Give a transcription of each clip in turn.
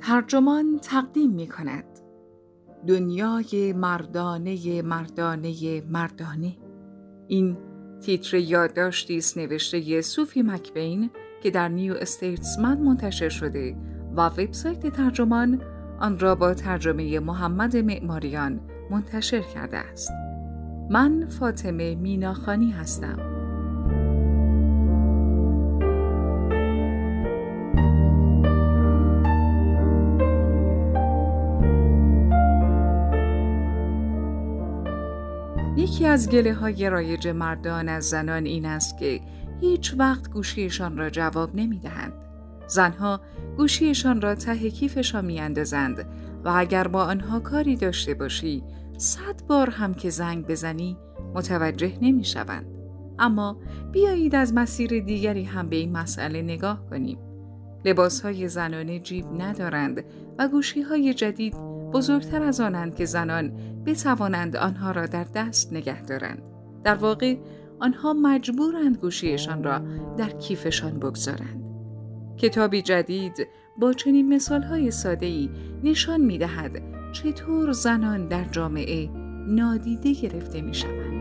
ترجمان تقدیم می کند دنیای مردانه مردانه مردانه این تیتر یادداشتی است نوشته صوفی مکبین که در نیو استیتسمن منتشر شده و وبسایت ترجمان آن را با ترجمه محمد معماریان منتشر کرده است. من فاطمه میناخانی هستم. یکی از گله های رایج مردان از زنان این است که هیچ وقت گوشیشان را جواب نمی دهند. زنها گوشیشان را ته کیفشان می اندازند و اگر با آنها کاری داشته باشی صد بار هم که زنگ بزنی متوجه نمی شوند. اما بیایید از مسیر دیگری هم به این مسئله نگاه کنیم. لباس های زنانه جیب ندارند و گوشی های جدید بزرگتر از آنند که زنان بتوانند آنها را در دست نگه دارند. در واقع آنها مجبورند گوشیشان را در کیفشان بگذارند. کتابی جدید با چنین مثالهای ساده‌ای نشان می‌دهد چطور زنان در جامعه نادیده گرفته می‌شوند.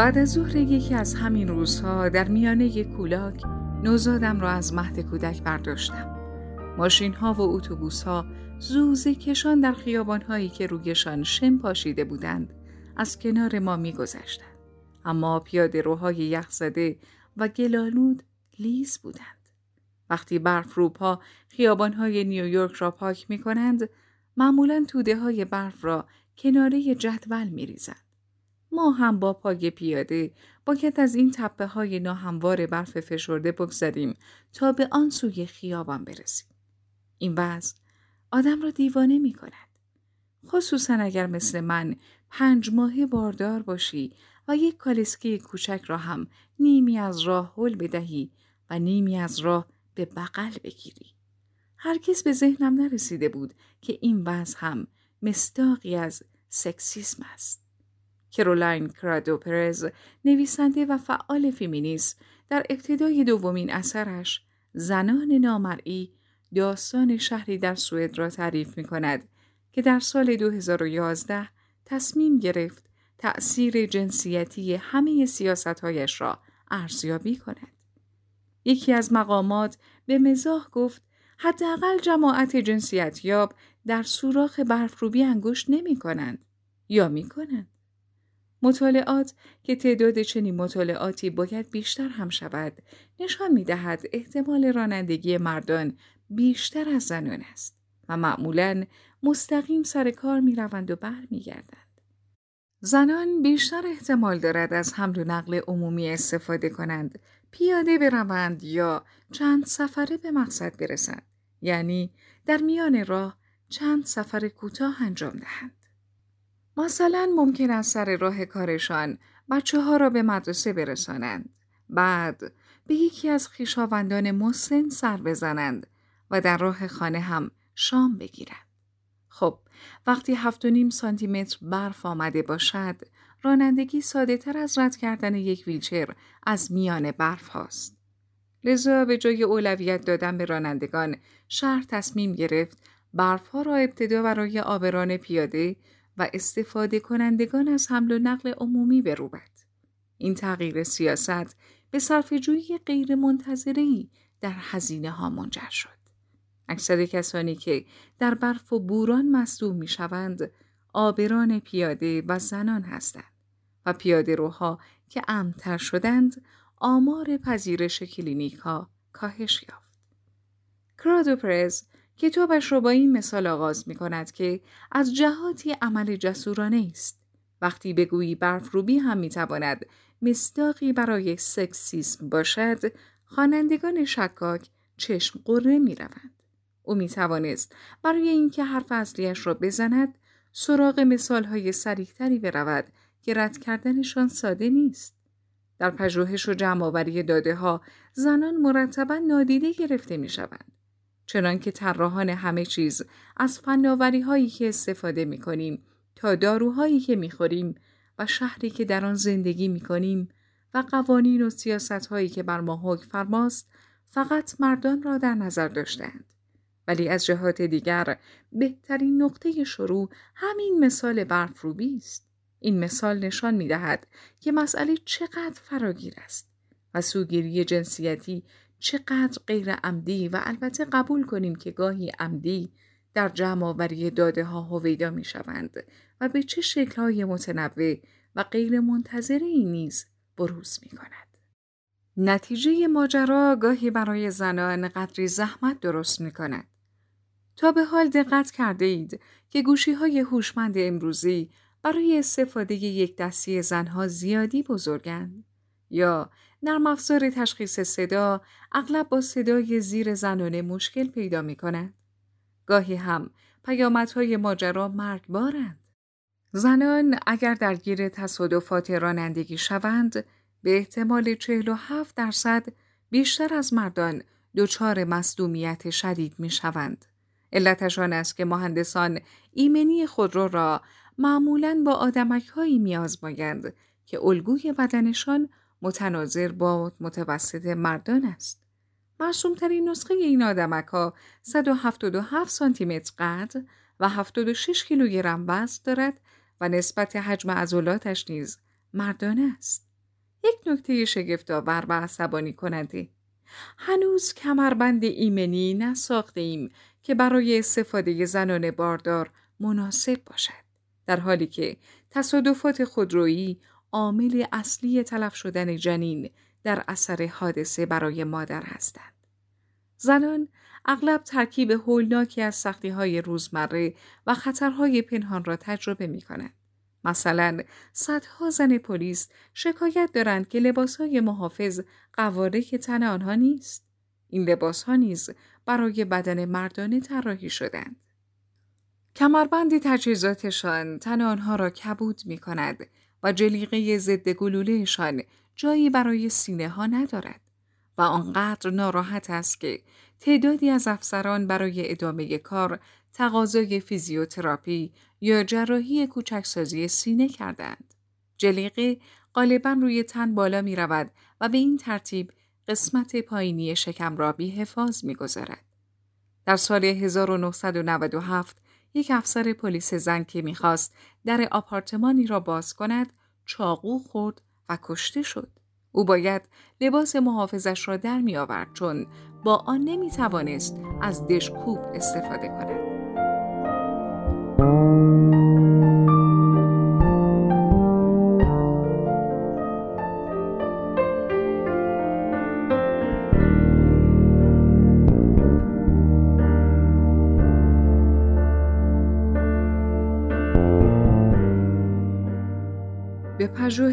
بعد از ظهر یکی از همین روزها در میانه کولاک نوزادم را از مهد کودک برداشتم. ماشین ها و اتوبوس ها زوزه کشان در خیابان هایی که رویشان شم پاشیده بودند از کنار ما میگذشتند. اما پیاده روهای یخزده و گلالود لیز بودند. وقتی برف روپا خیابان های نیویورک را پاک می کنند، معمولا توده های برف را کناره جدول می ریزند. ما هم با پای پیاده باید از این تپه های ناهموار برف فشرده بگذریم تا به آن سوی خیابان برسیم. این وضع آدم را دیوانه می کند. خصوصا اگر مثل من پنج ماه باردار باشی و یک کالسکه کوچک را هم نیمی از راه حل بدهی و نیمی از راه به بغل بگیری. هرگز به ذهنم نرسیده بود که این وضع هم مستاقی از سکسیسم است. کرولاین کرادو پرز نویسنده و فعال فیمینیست در ابتدای دومین اثرش زنان نامرئی داستان شهری در سوئد را تعریف می کند که در سال 2011 تصمیم گرفت تأثیر جنسیتی همه سیاستهایش را ارزیابی کند. یکی از مقامات به مزاح گفت حداقل جماعت جنسیتیاب در سوراخ برفروبی انگشت نمی کنند یا می کنند. مطالعات که تعداد چنین مطالعاتی باید بیشتر هم شود نشان می دهد احتمال رانندگی مردان بیشتر از زنان است و معمولا مستقیم سر کار می روند و بر می گردند. زنان بیشتر احتمال دارد از حمل و نقل عمومی استفاده کنند پیاده بروند یا چند سفره به مقصد برسند یعنی در میان راه چند سفر کوتاه انجام دهند مثلا ممکن است سر راه کارشان بچه ها را به مدرسه برسانند. بعد به یکی از خیشاوندان مسن سر بزنند و در راه خانه هم شام بگیرند. خب وقتی هفت و نیم سانتی متر برف آمده باشد رانندگی ساده تر از رد کردن یک ویلچر از میان برف هاست. لذا به جای اولویت دادن به رانندگان شهر تصمیم گرفت برف ها را ابتدا برای آبران پیاده و استفاده کنندگان از حمل و نقل عمومی بروبد. این تغییر سیاست به صرفه‌جویی غیر منتظری در هزینه ها منجر شد. اکثر کسانی که در برف و بوران مصدوم می شوند آبران پیاده و زنان هستند و پیاده روها که امتر شدند آمار پذیرش کلینیک ها کاهش یافت. کرادو پرز کتابش را با این مثال آغاز می کند که از جهاتی عمل جسورانه است. وقتی بگویی برف روبی هم می تواند مستاقی برای سکسیسم باشد، خوانندگان شکاک چشم قره می روند. او می توانست برای اینکه حرف اصلیش را بزند، سراغ مثال های سریحتری برود که رد کردنشان ساده نیست. در پژوهش و جمعآوری داده ها زنان مرتبا نادیده گرفته می شوند. چنانکه طراحان همه چیز از فناوری هایی که استفاده می کنیم تا داروهایی که می خوریم و شهری که در آن زندگی می کنیم و قوانین و سیاست هایی که بر ما حکم فرماست فقط مردان را در نظر داشتند. ولی از جهات دیگر بهترین نقطه شروع همین مثال برف روبی است. این مثال نشان می دهد که مسئله چقدر فراگیر است و سوگیری جنسیتی چقدر غیر عمدی و البته قبول کنیم که گاهی عمدی در جمع آوری داده ها هویدا می شوند و به چه شکل های متنوع و غیر منتظره این نیز بروز می کند. نتیجه ماجرا گاهی برای زنان قدری زحمت درست می کند. تا به حال دقت کرده اید که گوشی های هوشمند امروزی برای استفاده یک دستی زنها زیادی بزرگند یا نرم افزار تشخیص صدا اغلب با صدای زیر زنانه مشکل پیدا می کند. گاهی هم پیامدهای ماجرا مرگبارند. زنان اگر درگیر تصادفات رانندگی شوند به احتمال 47 درصد بیشتر از مردان دچار مصدومیت شدید می شوند. علتشان است که مهندسان ایمنی خودرو را معمولا با آدمک هایی می که الگوی بدنشان متناظر با متوسط مردان است. ترین نسخه این آدمک ها 177 سانتی متر قد و 76 کیلوگرم وزن دارد و نسبت حجم عضلاتش نیز مردانه است. یک نکته شگفتآور و عصبانی کننده. هنوز کمربند ایمنی نساخته ایم که برای استفاده زنان باردار مناسب باشد. در حالی که تصادفات خودرویی عامل اصلی تلف شدن جنین در اثر حادثه برای مادر هستند. زنان اغلب ترکیب هولناکی از سختی های روزمره و خطرهای پنهان را تجربه می کنند. مثلا صدها زن پلیس شکایت دارند که لباس های محافظ قواره که تن آنها نیست. این لباس ها نیز برای بدن مردانه طراحی شدند. کمربند تجهیزاتشان تن آنها را کبود می کند و جلیقه ضد گلولهشان جایی برای سینه ها ندارد و آنقدر ناراحت است که تعدادی از افسران برای ادامه کار تقاضای فیزیوتراپی یا جراحی کوچکسازی سینه کردند. جلیقه غالبا روی تن بالا می رود و به این ترتیب قسمت پایینی شکم را بی حفاظ می گذارد. در سال 1997 یک افسر پلیس زن که می‌خواست در آپارتمانی را باز کند چاقو خورد و کشته شد. او باید لباس محافظش را در می آورد چون با آن نمی توانست از دشکوب استفاده کند.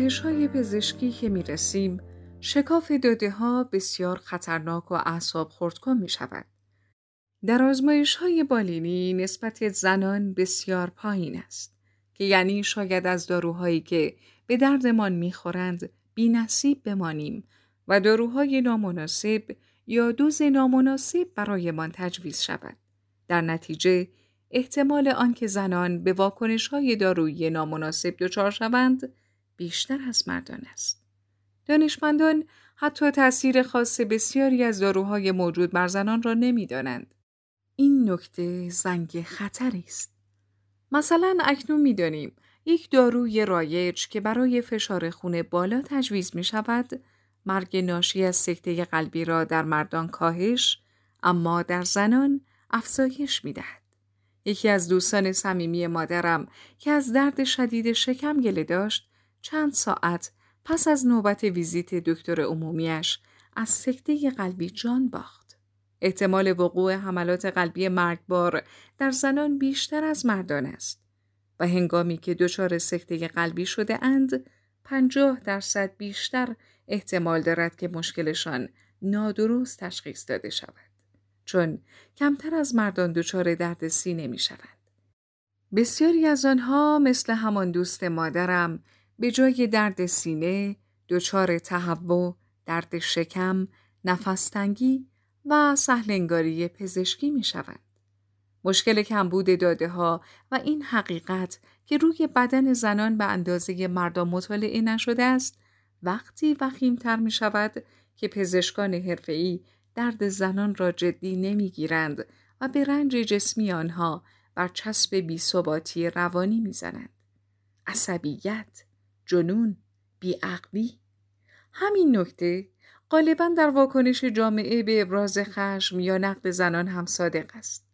پژوهش های پزشکی که می رسیم، شکاف داده ها بسیار خطرناک و اعصاب خردکن می شود. در آزمایش های بالینی نسبت زنان بسیار پایین است که یعنی شاید از داروهایی که به دردمان می‌خورند بی نصیب بمانیم و داروهای نامناسب یا دوز نامناسب برایمان تجویز شود. در نتیجه احتمال آنکه زنان به واکنش های دارویی نامناسب دچار شوند بیشتر از مردان است. دانشمندان حتی تأثیر خاص بسیاری از داروهای موجود بر زنان را نمی‌دانند. این نکته زنگ خطری است. مثلا اکنون می‌دانیم یک داروی رایج که برای فشار خون بالا تجویز می شود مرگ ناشی از سکته قلبی را در مردان کاهش اما در زنان افزایش می دهد. یکی از دوستان صمیمی مادرم که از درد شدید شکم گله داشت چند ساعت پس از نوبت ویزیت دکتر عمومیش از سکته قلبی جان باخت. احتمال وقوع حملات قلبی مرگبار در زنان بیشتر از مردان است و هنگامی که دچار سکته قلبی شده اند پنجاه درصد بیشتر احتمال دارد که مشکلشان نادرست تشخیص داده شود چون کمتر از مردان دچار درد سینه می شود. بسیاری از آنها مثل همان دوست مادرم به جای درد سینه دچار تهوع، درد شکم، نفستنگی و سهلنگاری پزشکی می شوند. مشکل کمبود داده ها و این حقیقت که روی بدن زنان به اندازه مردم مطالعه نشده است وقتی وخیمتر می شود که پزشکان حرفه‌ای درد زنان را جدی نمی‌گیرند و به رنج جسمی آنها بر چسب بیثباتی روانی می‌زنند. عصبیت، جنون، بیعقلی همین نکته غالبا در واکنش جامعه به ابراز خشم یا نقد زنان هم صادق است.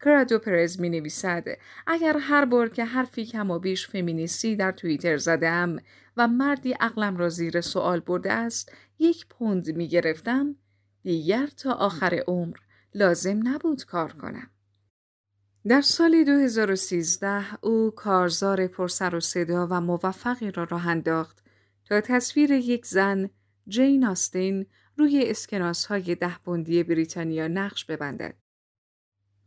کرادو پرز می نویسد اگر هر بار که حرفی کم و بیش فمینیستی در توییتر زدم و مردی عقلم را زیر سوال برده است یک پوند می گرفتم دیگر تا آخر عمر لازم نبود کار کنم. در سال 2013 او کارزار پرسر و صدا و موفقی را راه انداخت تا تصویر یک زن جین آستین روی اسکناس های ده بندی بریتانیا نقش ببندد.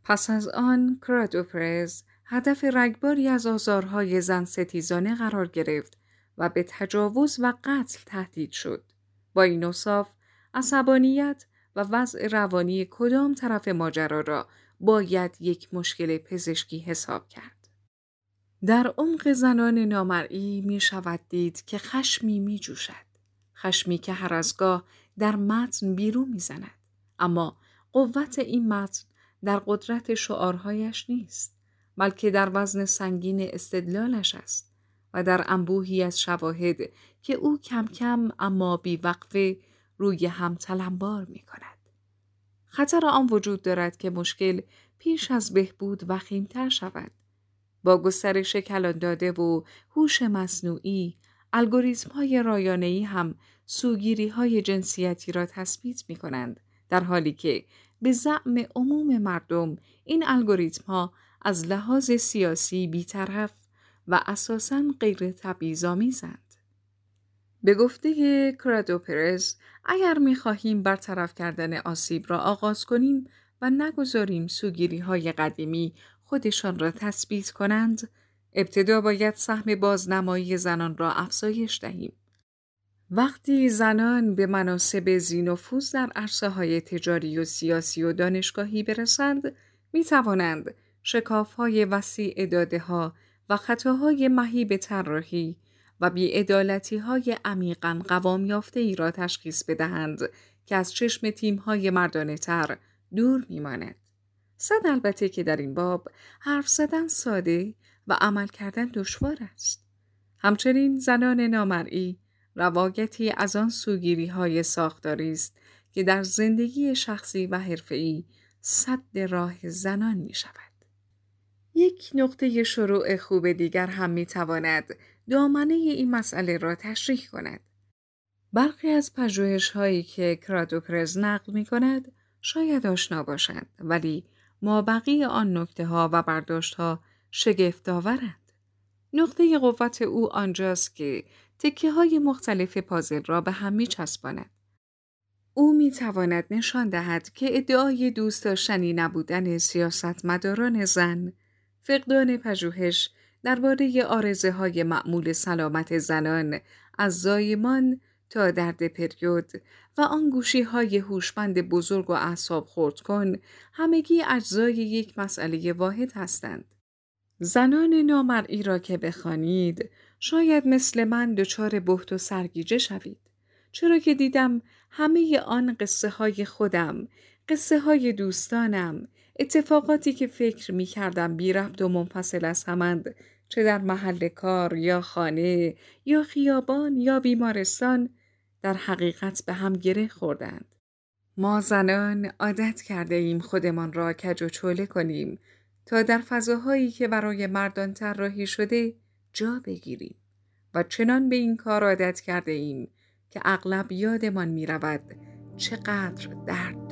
پس از آن کراد پرز هدف رگباری از آزارهای زن ستیزانه قرار گرفت و به تجاوز و قتل تهدید شد. با این اصاف عصبانیت و وضع روانی کدام طرف ماجرا را باید یک مشکل پزشکی حساب کرد. در عمق زنان نامرئی می شود دید که خشمی می جوشد. خشمی که هر ازگاه در متن بیرون می زند. اما قوت این متن در قدرت شعارهایش نیست بلکه در وزن سنگین استدلالش است و در انبوهی از شواهد که او کم کم اما بیوقفه روی هم تلمبار می کند. خطر آن وجود دارد که مشکل پیش از بهبود وخیمتر شود. با گسترش کلان داده و هوش مصنوعی، الگوریتم های رایانه‌ای هم سوگیری های جنسیتی را تثبیت می کنند در حالی که به زعم عموم مردم این الگوریتم ها از لحاظ سیاسی بیطرف و اساساً غیر تبعیض‌آمیزند. به گفته کرادو پرز اگر می‌خواهیم برطرف کردن آسیب را آغاز کنیم و نگذاریم سوگیری های قدیمی خودشان را تثبیت کنند ابتدا باید سهم بازنمایی زنان را افزایش دهیم. وقتی زنان به مناسب زینفوز در عرصه های تجاری و سیاسی و دانشگاهی برسند می توانند شکاف های وسیع داده ها و خطاهای مهیب طراحی و بیعدالتی های عمیقا قوام یافته ای را تشخیص بدهند که از چشم تیم های مردانه تر دور میماند. صد البته که در این باب حرف زدن ساده و عمل کردن دشوار است. همچنین زنان نامرئی روایتی از آن سوگیری های ساختاری است که در زندگی شخصی و حرفه‌ای صد راه زنان می شود. یک نقطه شروع خوب دیگر هم می تواند دامنه این مسئله را تشریح کند. برخی از پژوهش هایی که کرادوپرز نقل می کند شاید آشنا باشند ولی مابقی آن نکته ها و برداشت ها شگفت آورند. نقطه قوت او آنجاست که تکه های مختلف پازل را به هم می چسباند. او می تواند نشان دهد که ادعای دوست داشتنی نبودن سیاستمداران زن، فقدان پژوهش درباره آرزه های معمول سلامت زنان از زایمان تا درد پریود و آن گوشی های هوشمند بزرگ و اعصاب خورد کن همگی اجزای یک مسئله واحد هستند. زنان نامرئی را که بخوانید شاید مثل من دچار بهت و سرگیجه شوید. چرا که دیدم همه آن قصه های خودم، قصه های دوستانم، اتفاقاتی که فکر می کردم بی ربط و منفصل از همند چه در محل کار یا خانه یا خیابان یا بیمارستان در حقیقت به هم گره خوردند. ما زنان عادت کرده ایم خودمان را کج و چوله کنیم تا در فضاهایی که برای مردان طراحی شده جا بگیریم و چنان به این کار عادت کرده ایم که اغلب یادمان می رود چقدر درد